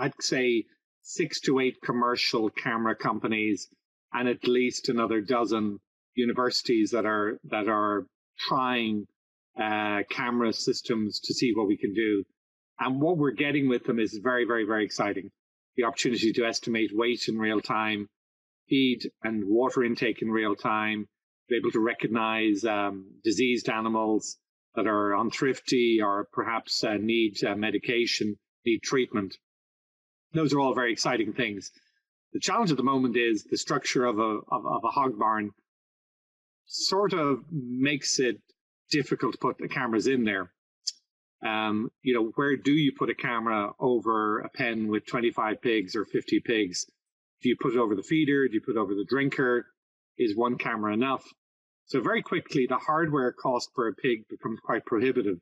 I'd say six to eight commercial camera companies and at least another dozen universities that are that are trying uh, camera systems to see what we can do. And what we're getting with them is very, very, very exciting. The opportunity to estimate weight in real time, feed and water intake in real time, be able to recognize um, diseased animals that are unthrifty or perhaps uh, need uh, medication, need treatment. Those are all very exciting things. The challenge at the moment is the structure of a, of, of a hog barn sort of makes it difficult to put the cameras in there. Um, you know, where do you put a camera over a pen with 25 pigs or 50 pigs? Do you put it over the feeder? Do you put it over the drinker? Is one camera enough? So very quickly, the hardware cost for a pig becomes quite prohibitive.